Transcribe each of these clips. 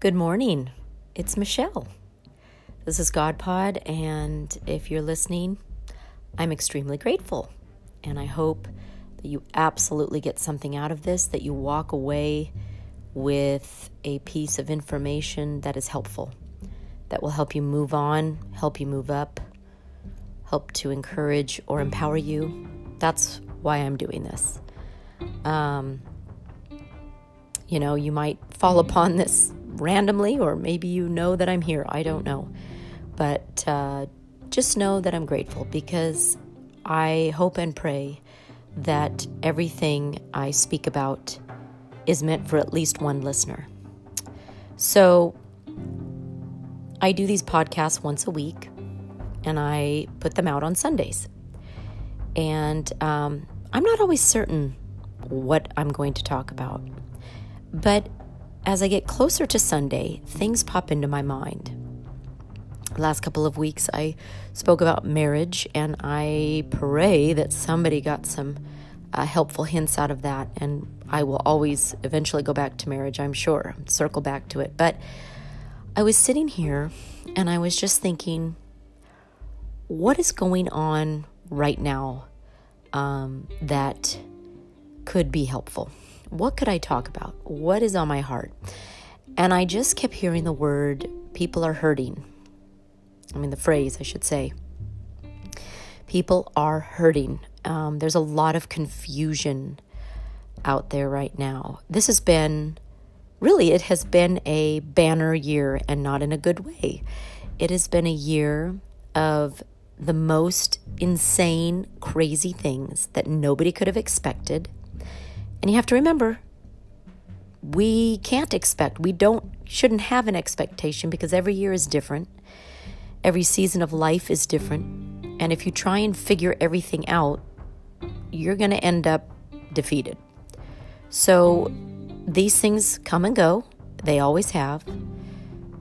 Good morning. It's Michelle. This is God Pod, and if you're listening, I'm extremely grateful. And I hope that you absolutely get something out of this, that you walk away with a piece of information that is helpful, that will help you move on, help you move up, help to encourage or empower you. That's why I'm doing this. Um, you know, you might fall upon this randomly, or maybe you know that I'm here. I don't know. But uh, just know that I'm grateful because I hope and pray that everything I speak about is meant for at least one listener. So I do these podcasts once a week and I put them out on Sundays. And um, I'm not always certain what I'm going to talk about. But as I get closer to Sunday, things pop into my mind. Last couple of weeks, I spoke about marriage, and I pray that somebody got some uh, helpful hints out of that. And I will always eventually go back to marriage, I'm sure, circle back to it. But I was sitting here and I was just thinking, what is going on right now um, that could be helpful? What could I talk about? What is on my heart? And I just kept hearing the word people are hurting. I mean, the phrase, I should say. People are hurting. Um, there's a lot of confusion out there right now. This has been, really, it has been a banner year and not in a good way. It has been a year of the most insane, crazy things that nobody could have expected and you have to remember, we can't expect, we don't, shouldn't have an expectation because every year is different. Every season of life is different. And if you try and figure everything out, you're going to end up defeated. So these things come and go, they always have.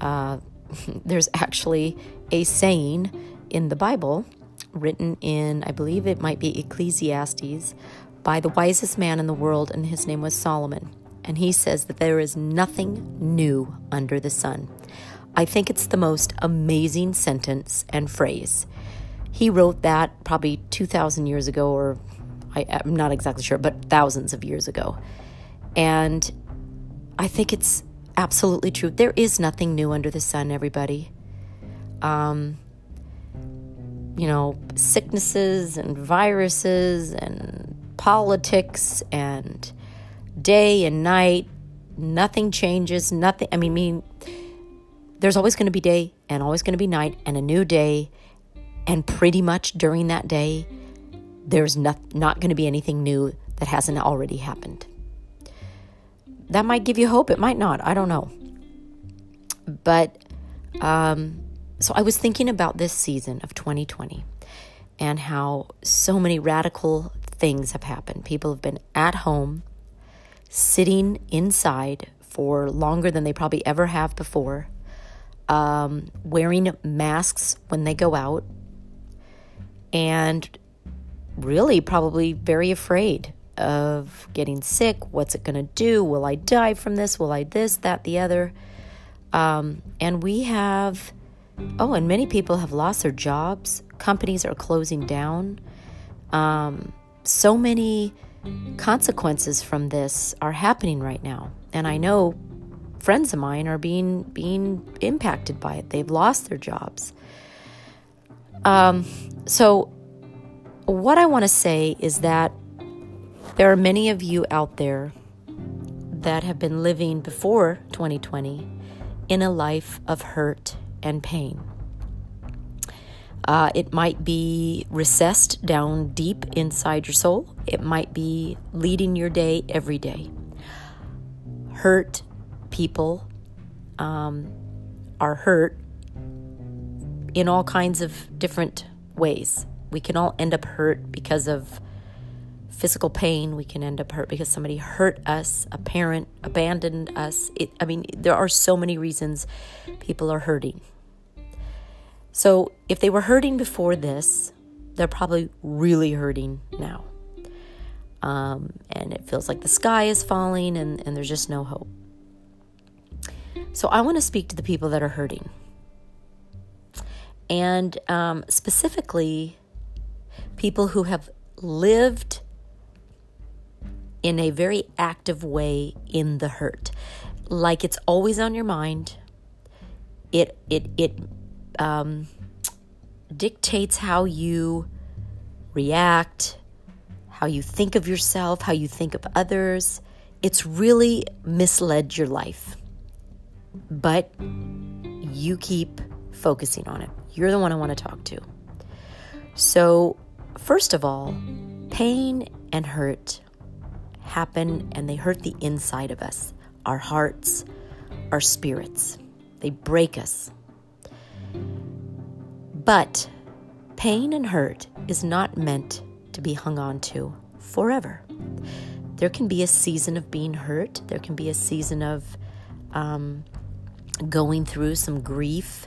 Uh, there's actually a saying in the Bible written in, I believe it might be Ecclesiastes by the wisest man in the world, and his name was Solomon. And he says that there is nothing new under the sun. I think it's the most amazing sentence and phrase. He wrote that probably 2,000 years ago, or I, am not exactly sure, but thousands of years ago. And I think it's absolutely true. There is nothing new under the sun, everybody. Um, you know, sicknesses and viruses and politics and day and night. Nothing changes. Nothing. I mean, mean there's always going to be day and always going to be night and a new day. And pretty much during that day, there's not, not going to be anything new that hasn't already happened. That might give you hope. It might not. I don't know. But um, so I was thinking about this season of 2020 and how so many radical things have happened. People have been at home, sitting inside for longer than they probably ever have before, um, wearing masks when they go out, and really probably very afraid of getting sick. What's it going to do? Will I die from this? Will I this, that, the other? Um, and we have, oh, and many people have lost their jobs. Companies are closing down. Um, so many consequences from this are happening right now. And I know friends of mine are being being impacted by it. They've lost their jobs. Um, so what I want to say is that there are many of you out there that have been living before 2020 in a life of hurt and pain. Uh, it might be recessed down deep inside your soul. It might be leading your day every day. Hurt people um, are hurt in all kinds of different ways. We can all end up hurt because of physical pain. We can end up hurt because somebody hurt us, a parent abandoned us. It, I mean, there are so many reasons people are hurting. So if they were hurting before this, they're probably really hurting now. Um, and it feels like the sky is falling and, and there's just no hope. So I want to speak to the people that are hurting. And um, specifically, people who have lived in a very active way in the hurt. Like it's always on your mind. It, it, it um, dictates how you react, how you think of yourself, how you think of others. It's really misled your life. But you keep focusing on it. You're the one I want to talk to. So, first of all, pain and hurt happen and they hurt the inside of us, our hearts, our spirits. They break us. But pain and hurt is not meant to be hung on to forever. There can be a season of being hurt, there can be a season of um, going through some grief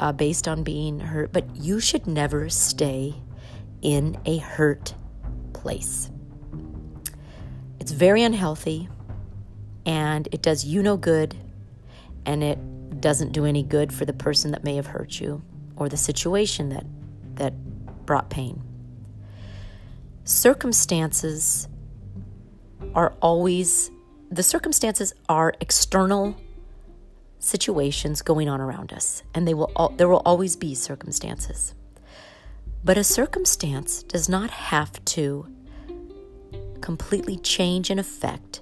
uh, based on being hurt, but you should never stay in a hurt place. It's very unhealthy and it does you no good and it doesn't do any good for the person that may have hurt you or the situation that that brought pain. Circumstances are always the circumstances are external situations going on around us, and they will there will always be circumstances. But a circumstance does not have to completely change and affect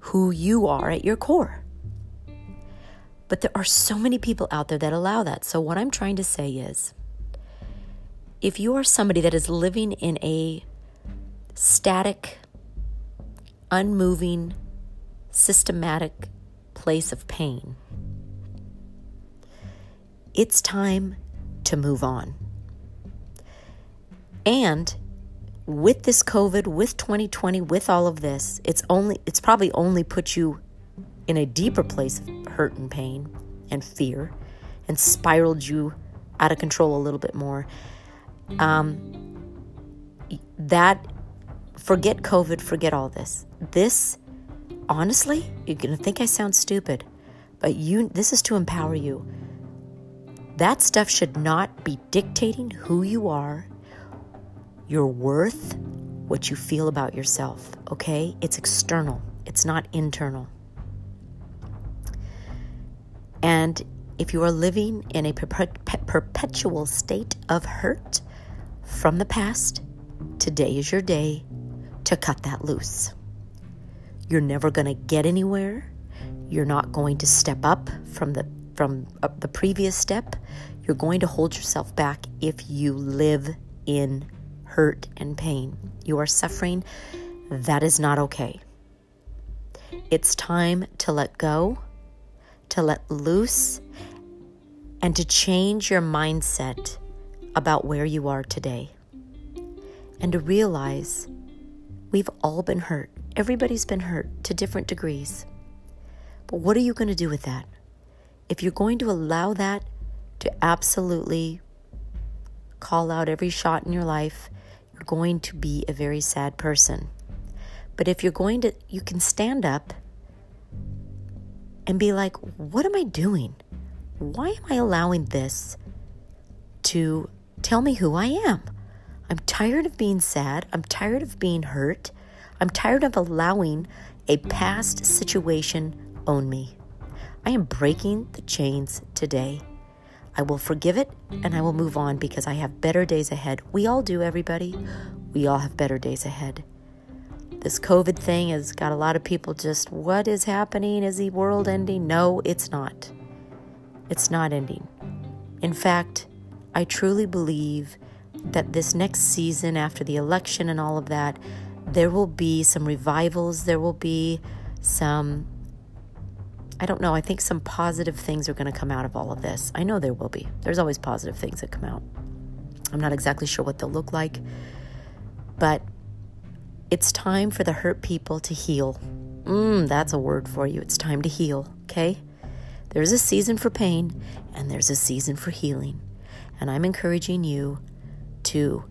who you are at your core. But there are so many people out there that allow that. So, what I'm trying to say is if you are somebody that is living in a static, unmoving, systematic place of pain, it's time to move on. And with this COVID, with 2020, with all of this, it's only it's probably only put you in a deeper place of hurt and pain and fear and spiraled you out of control a little bit more. Um, that forget COVID, forget all this. This honestly, you're going to think I sound stupid, but you this is to empower you that stuff should not be dictating who you are, your worth, what you feel about yourself, okay? It's external, it's not internal. And if you are living in a perpetual state of hurt from the past, today is your day to cut that loose. You're never going to get anywhere. You're not going to step up from the from the previous step, you're going to hold yourself back if you live in hurt and pain. You are suffering. That is not okay. It's time to let go, to let loose, and to change your mindset about where you are today. And to realize we've all been hurt. Everybody's been hurt to different degrees. But what are you going to do with that? if you're going to allow that to absolutely call out every shot in your life, you're going to be a very sad person. But if you're going to, you can stand up and be like, what am I doing? Why am I allowing this to tell me who I am? I'm tired of being sad. I'm tired of being hurt. I'm tired of allowing a past situation own me. I am breaking the chains today. I will forgive it and I will move on because I have better days ahead. We all do, everybody. We all have better days ahead. This COVID thing has got a lot of people just, what is happening? Is the world ending? No, it's not. It's not ending. In fact, I truly believe that this next season, after the election and all of that, there will be some revivals, there will be some I don't know. I think some positive things are going to come out of all of this. I know there will be. There's always positive things that come out. I'm not exactly sure what they'll look like, but it's time for the hurt people to heal. Mmm, that's a word for you. It's time to heal, okay? There's a season for pain and there's a season for healing. And I'm encouraging you to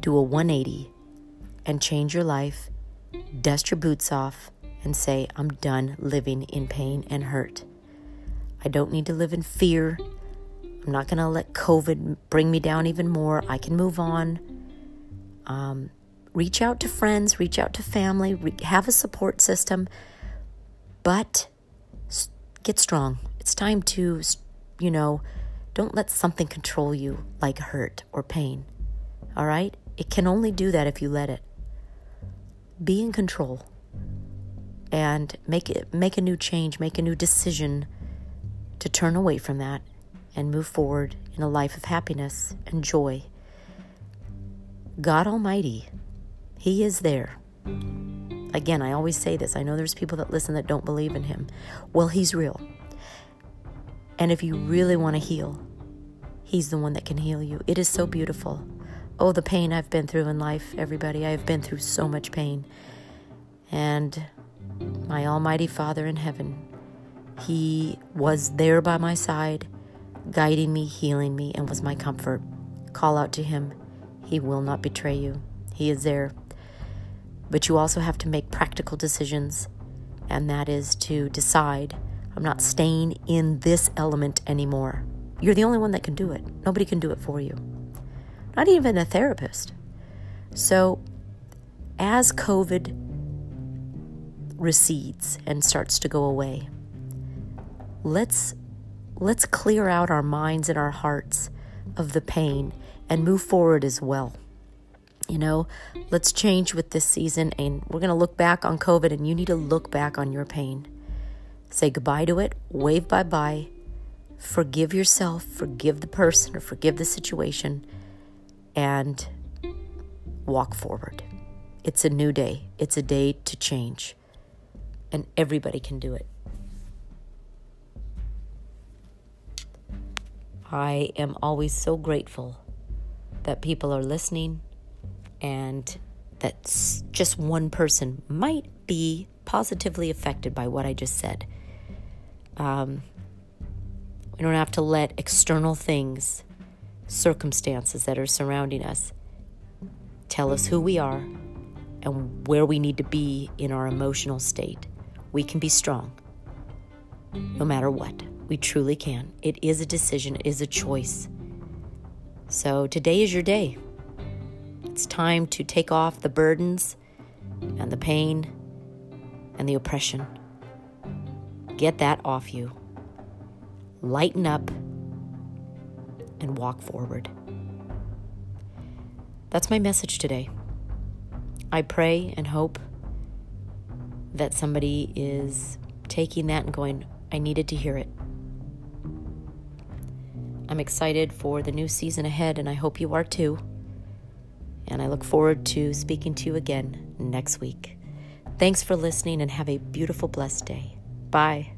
do a 180 and change your life, dust your boots off, and say, I'm done living in pain and hurt. I don't need to live in fear. I'm not going to let COVID bring me down even more. I can move on. Um, reach out to friends, reach out to family, re- have a support system, but get strong. It's time to, you know, don't let something control you like hurt or pain. All right? It can only do that if you let it. Be in control and make it make a new change, make a new decision to turn away from that and move forward in a life of happiness and joy. God Almighty, He is there. Again, I always say this. I know there's people that listen that don't believe in Him. Well, He's real. And if you really want to heal, He's the one that can heal you. It is so beautiful. Oh, the pain I've been through in life, everybody. I have been through so much pain. And my Almighty Father in heaven, He was there by my side, guiding me, healing me, and was my comfort. Call out to Him. He will not betray you. He is there. But you also have to make practical decisions, and that is to decide I'm not staying in this element anymore. You're the only one that can do it. Nobody can do it for you, not even a therapist. So, as COVID recedes and starts to go away, let's let's clear out our minds and our hearts of the pain and move forward as well. You know, let's change with this season and we're going to look back on COVID and you need to look back on your pain. Say goodbye to it, wave bye bye, forgive yourself, forgive the person or forgive the situation, and walk forward. It's a new day, it's a day to change, and everybody can do it. I am always so grateful that people are listening and that just one person might be positively affected by what I just said. Um, we don't have to let external things, circumstances that are surrounding us, tell us who we are and where we need to be in our emotional state. We can be strong no matter what. We truly can. It is a decision, it is a choice. So today is your day. It's time to take off the burdens and the pain and the oppression. Get that off you. Lighten up and walk forward. That's my message today. I pray and hope that somebody is taking that and going, I needed to hear it. I'm excited for the new season ahead, and I hope you are too. And I look forward to speaking to you again next week. Thanks for listening and have a beautiful, blessed day. Bye.